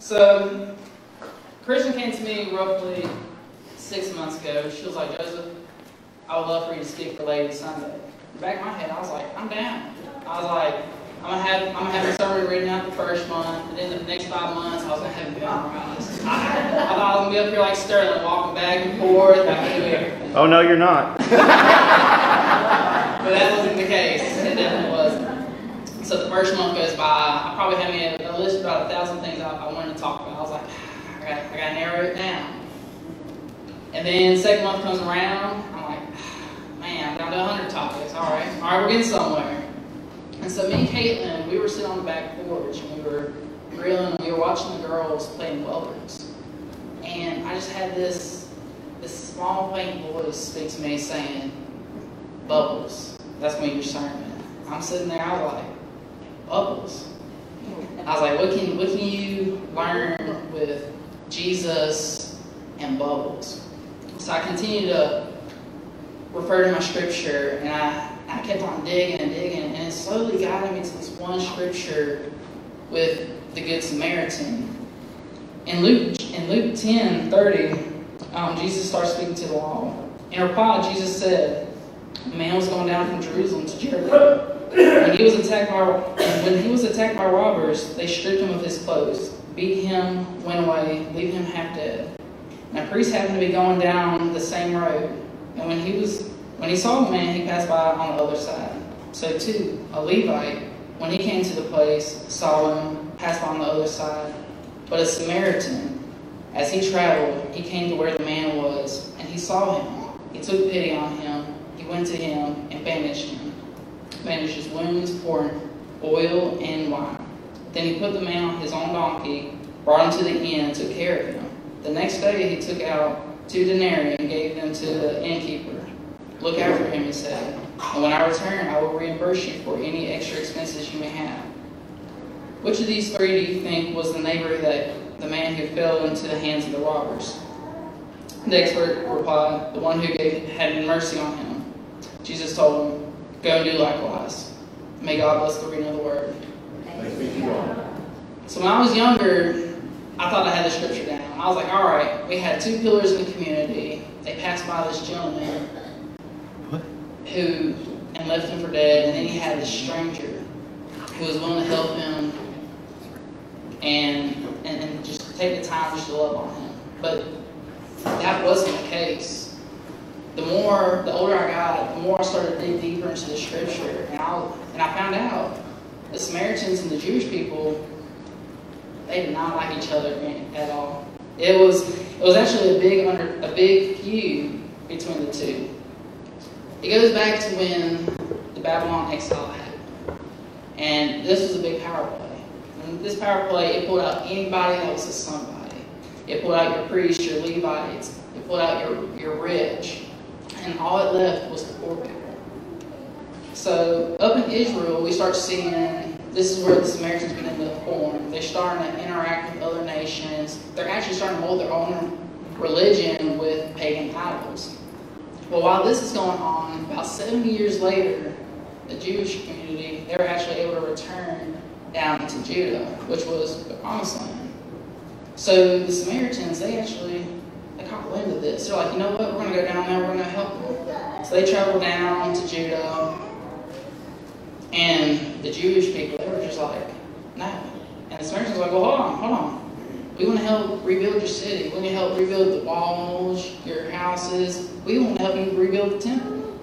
So, Christian came to me roughly six months ago. She was like, Joseph, I would love for you to speak for Laity Sunday. In the back of my head, I was like, I'm down. I was like, I'm gonna have I'm gonna have a sermon written out the first month, and then the next five months I was gonna have it memorized. I, I thought I was gonna be up here like Sterling, walking back and forth. I do everything. Oh, no, you're not. But that wasn't the case. It definitely wasn't. So the first month goes by. I probably had me a, a list of about a thousand things I, I wanted to talk about. I was like, ah, I got I gotta narrow it down. And then second month comes around. I'm like, ah, man, I'm down to 100 topics. All right, all right, we're getting somewhere. And so me and Caitlin, we were sitting on the back porch and we were grilling and we were watching the girls playing bubbles. And I just had this this small faint voice speak to me saying, Bubbles. That's be your sermon. I'm sitting there, I was like, Bubbles. I was like, what can what can you learn with Jesus and bubbles? So I continued to refer to my scripture and I I kept on digging and digging, and it slowly guided me to this one scripture with the Good Samaritan. In Luke, in Luke 10 30, um, Jesus starts speaking to the law. In reply, Jesus said, A man was going down from Jerusalem to Jericho. When he was attacked by when he was attacked by robbers, they stripped him of his clothes, beat him, went away, leaving him half dead. Now, a priest happened to be going down the same road, and when he was when he saw the man, he passed by on the other side. So too, a Levite, when he came to the place, saw him, passed by on the other side. But a Samaritan, as he traveled, he came to where the man was, and he saw him. He took pity on him. He went to him and bandaged him, bandaged his wounds, poured oil and wine. Then he put the man on his own donkey, brought him to the inn, took care of him. The next day he took out two denarii and gave them to the innkeeper. Look after him, he said, and when I return, I will reimburse you for any extra expenses you may have. Which of these three do you think was the neighbor that the man who fell into the hands of the robbers? The expert replied, The one who gave, had mercy on him. Jesus told him, Go and do likewise. May God bless the reading of the word. So when I was younger, I thought I had the scripture down. I was like, all right, we had two pillars in the community. They passed by this gentleman who and left him for dead, and then he had this stranger who was willing to help him and, and, and just take the time just to love on him. But that wasn't the case. The more, the older I got, the more I started to dig deeper into the scripture, and I and I found out the Samaritans and the Jewish people, they did not like each other at all. It was it was actually a big under a big feud between the two. It goes back to when the Babylon exile happened, and this was a big power play. And this power play, it pulled out anybody that was a somebody. It pulled out your priests, your Levites. It pulled out your your rich, and all it left was the poor people. So up in Israel, we start seeing this is where the Samaritans begin to form. They're starting to interact with other nations. They're actually starting to hold their own religion with pagan idols. Well, while this is going on, about 70 years later, the Jewish community, they were actually able to return down to Judah, which was the promised land. So the Samaritans, they actually wind of this. They're like, you know what, we're going to go down there, we're going to help them. So they traveled down to Judah, and the Jewish people, they were just like, no. And the Samaritans were like, well, hold on, hold on. We want to help rebuild your city. We want to help rebuild the walls, your houses. We want to help you rebuild the temple.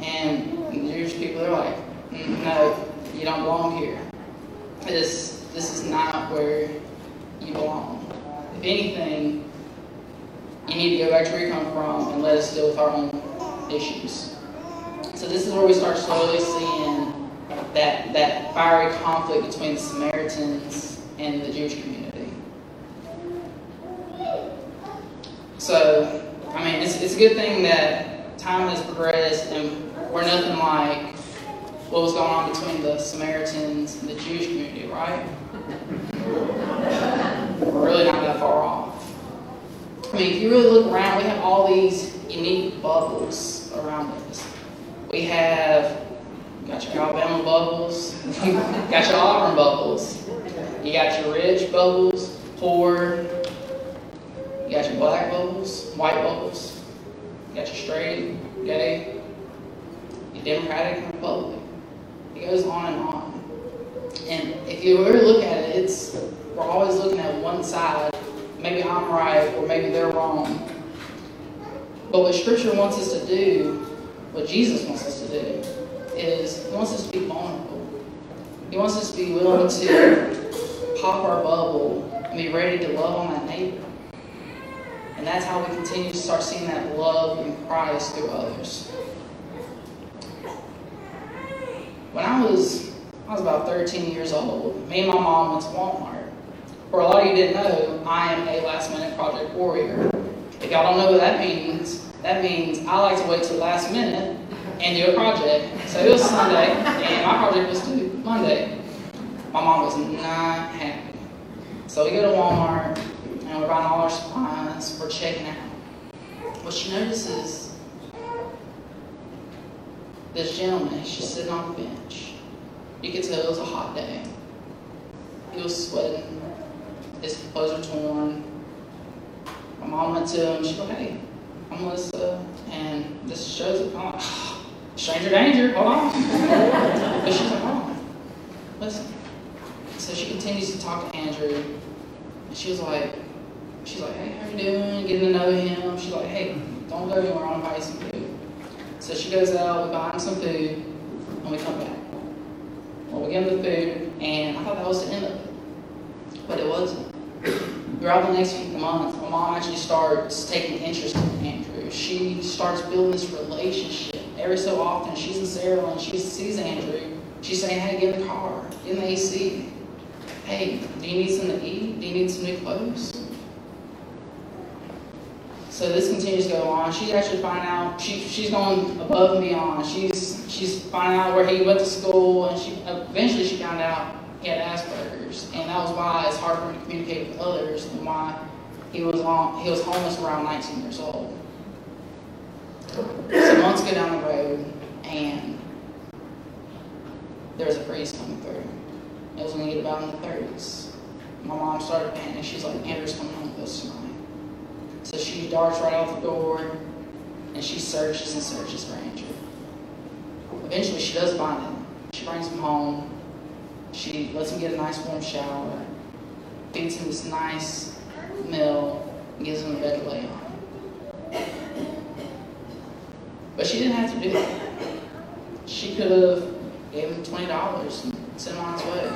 And the Jewish people, they're like, mm, no, you don't belong here. This, this is not where you belong. If anything, you need to go back to where you come from and let us deal with our own issues. So this is where we start slowly seeing that, that fiery conflict between the Samaritans and the Jewish community. So, I mean, it's, it's a good thing that time has progressed and we're nothing like what was going on between the Samaritans and the Jewish community, right? We're really not that far off. I mean, if you really look around, we have all these unique bubbles around us. We have got your Alabama bubbles, got your Auburn bubbles, You got your rich bubbles, poor. You got your black bubbles, white bubbles. You got your straight, gay, your Democratic and Republican. It goes on and on. And if you ever look at it, it's we're always looking at one side. Maybe I'm right or maybe they're wrong. But what Scripture wants us to do, what Jesus wants us to do, is He wants us to be vulnerable. He wants us to be willing to pop our bubble and be ready to love on that neighbor. And that's how we continue to start seeing that love in Christ through others. When I was I was about 13 years old, me and my mom went to Walmart. For a lot of you didn't know, I am a last minute project warrior. If y'all don't know what that means, that means I like to wait till last minute and do a project. So it was Sunday, and my project was due Monday. My mom was not happy. So we go to Walmart, and we're buying all our supplies, we're checking out. What she notices, this gentleman, he's just sitting on the bench. You could tell it was a hot day. He was sweating, his clothes were torn. My mom went to him, she go, hey, I'm Melissa, and this shows up. I'm like, ah, stranger danger, hold on. but she's like, oh, listen. So she continues to talk to Andrew, and she was like, she's like, hey, how you doing? Getting to know him. She's like, hey, don't go anywhere, I want to buy you some food. So she goes out, we buy him some food, and we come back. Well, we give him the food, and I thought that was the end of it. But it wasn't. Throughout the next few months, my mom actually starts taking interest in Andrew. She starts building this relationship. Every so often, she's in Sarah and she sees Andrew. She's saying, hey, get in the car, get in the AC. Hey, do you need something to eat? Do you need some new clothes? So this continues to go on. She's actually finding out she, she's going above and beyond. She's she's finding out where he went to school, and she eventually she found out he had Asperger's, and that was why it's hard for him to communicate with others, and why he was on he was homeless around 19 years old. So months go down the road, and there's a priest coming through. It was he get about in the 30s. My mom started panicking. She's like, Andrew's coming home with us tonight. So she darts right out the door, and she searches and searches for Andrew. Eventually, she does find him. She brings him home. She lets him get a nice warm shower, feeds him this nice meal, gives him a bed to lay on. But she didn't have to do that. She could have gave him twenty dollars and sent him on his way.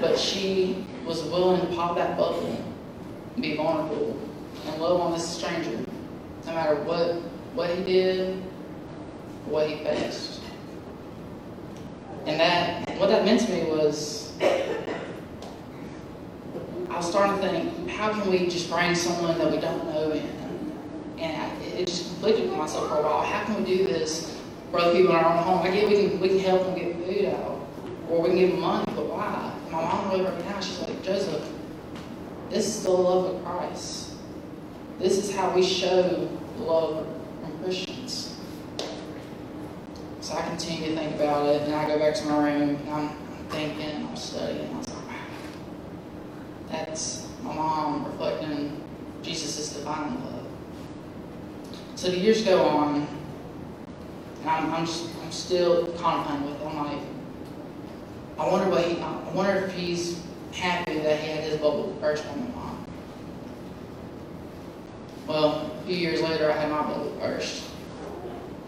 But she was willing to pop that bubble be vulnerable and love on this stranger, no matter what what he did, what he faced. And that what that meant to me was I was starting to think, how can we just bring someone that we don't know in? And I, it just conflicted with myself for a while. How can we do this for other people in our own home? I get we can we can help them get food out, or we can give them money, but why? My mom really it down. She's like, Joseph, this is the love of Christ. This is how we show love from Christians. So I continue to think about it, and I go back to my room, and I'm thinking, I'm studying. I was like, wow, that's my mom reflecting Jesus' divine love. So the years go on, and I'm, I'm, I'm still contemplating with it. I'm like, I wonder what he, I wonder if he's happy that he had his bubble burst on my mom. Well, a few years later, I had my bubble burst.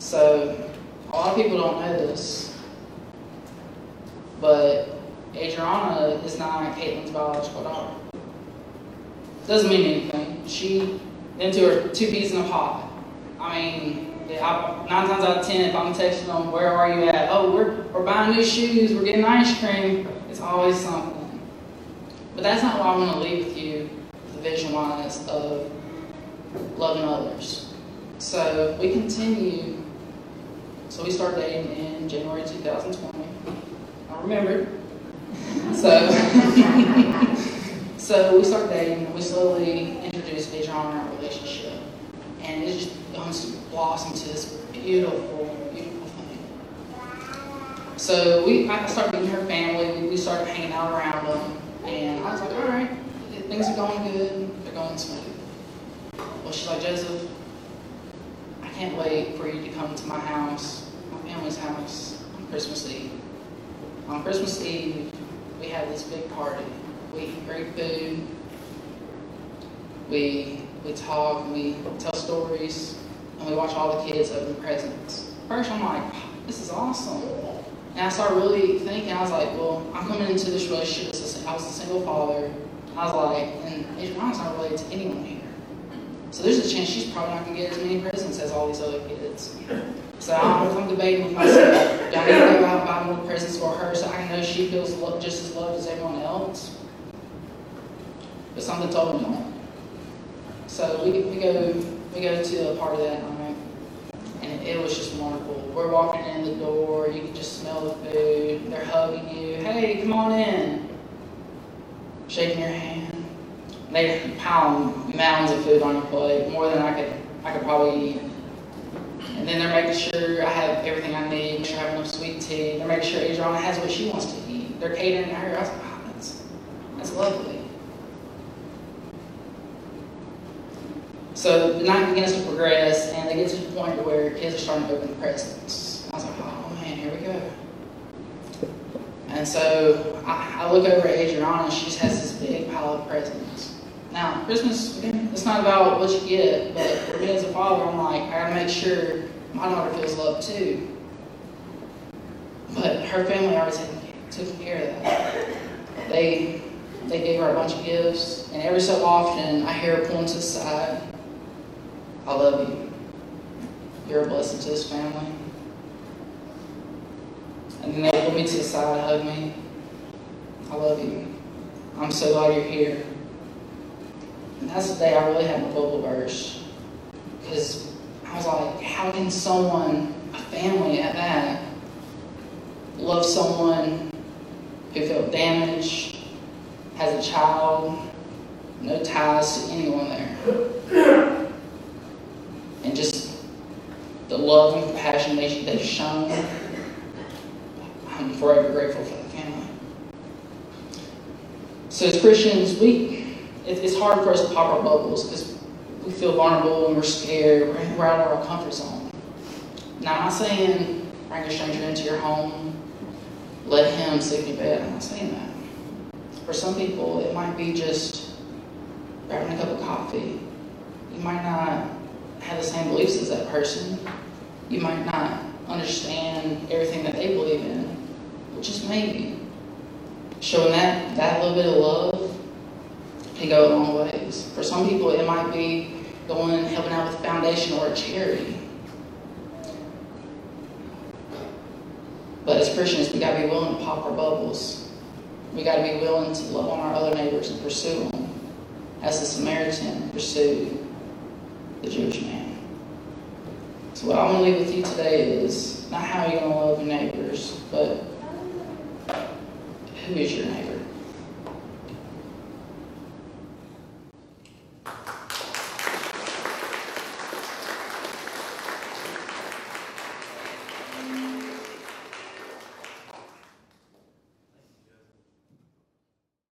So a lot of people don't know this, but Adriana is not Caitlin's biological daughter. Doesn't mean anything. She into her two peas in a pod. I mean, I, nine times out of ten, if I'm texting them, where are you at? Oh, we're, we're buying new shoes, we're getting ice cream. It's always something. But that's not what I want to leave with you, the vision wise of loving others. So we continue. So we started dating in January 2020. I remember. So, so we started dating, we slowly introduced Adriana in our relationship, and it just blossomed to this beautiful, beautiful thing. So we, I started meeting her family, we- started hanging out around them, and I was like, all right, things are going good, they're going smooth. Well, she's like, Joseph, I can't wait for you to come to my house, family's house, on Christmas Eve. On Christmas Eve, we have this big party. We eat great food. We we talk, we tell stories, and we watch all the kids open presents. First, I'm like, this is awesome. And I started really thinking, I was like, well, I'm coming into this relationship. I was a single father. I was like, and Adriana's not related to anyone here. So there's a chance she's probably not going to get as many presents as all these other kids. So I'm, I'm debating with myself, do I need to go out and buy more presents for her so I know she feels just as loved as everyone else? But something told me no. So we, we go we go to a party that night, and it, it was just wonderful. We're walking in the door, you can just smell the food. They're hugging you. Hey, come on in. Shaking your hand. They pound mounds of food on your plate, more than I could I could probably eat. And then they're making sure I have everything I need, make sure I have enough sweet tea. They're making sure Adriana has what she wants to eat. They're catering to her. I was like, wow, that's, that's lovely. So the night begins to progress, and they get to the point where kids are starting to open presents. I was like, oh man, here we go. And so I, I look over at Adriana, and she just has this big pile of presents. Now, Christmas, it's not about what you get, but for me as a father, I'm like, I gotta make sure my daughter feels loved too. But her family already took, taken care of that. They they gave her a bunch of gifts, and every so often I hear her pulling to the side. I love you. You're a blessing to this family. And then they pull me to the side, hug me. I love you. I'm so glad you're here. That's the day I really had my bubble burst. Because I was like, how can someone, a family at that, love someone who felt damaged, has a child, no ties to anyone there? And just the love and compassion they, they've shown, I'm forever grateful for the family. So as Christians, we it, it's hard for us to pop our bubbles because we feel vulnerable and we're scared. We're, we're out of our comfort zone. Now, I'm not saying bring a stranger into your home, let him sleep in your bed. I'm not saying that. For some people, it might be just grabbing a cup of coffee. You might not have the same beliefs as that person. You might not understand everything that they believe in. But just maybe showing that that little bit of love can go a long ways. For some people, it might be going and helping out with a foundation or a charity. But as Christians, we got to be willing to pop our bubbles. We got to be willing to love on our other neighbors and pursue them, as the Samaritan pursued the Jewish man. So what I want to leave with you today is not how you're going to love your neighbors, but who is your neighbor?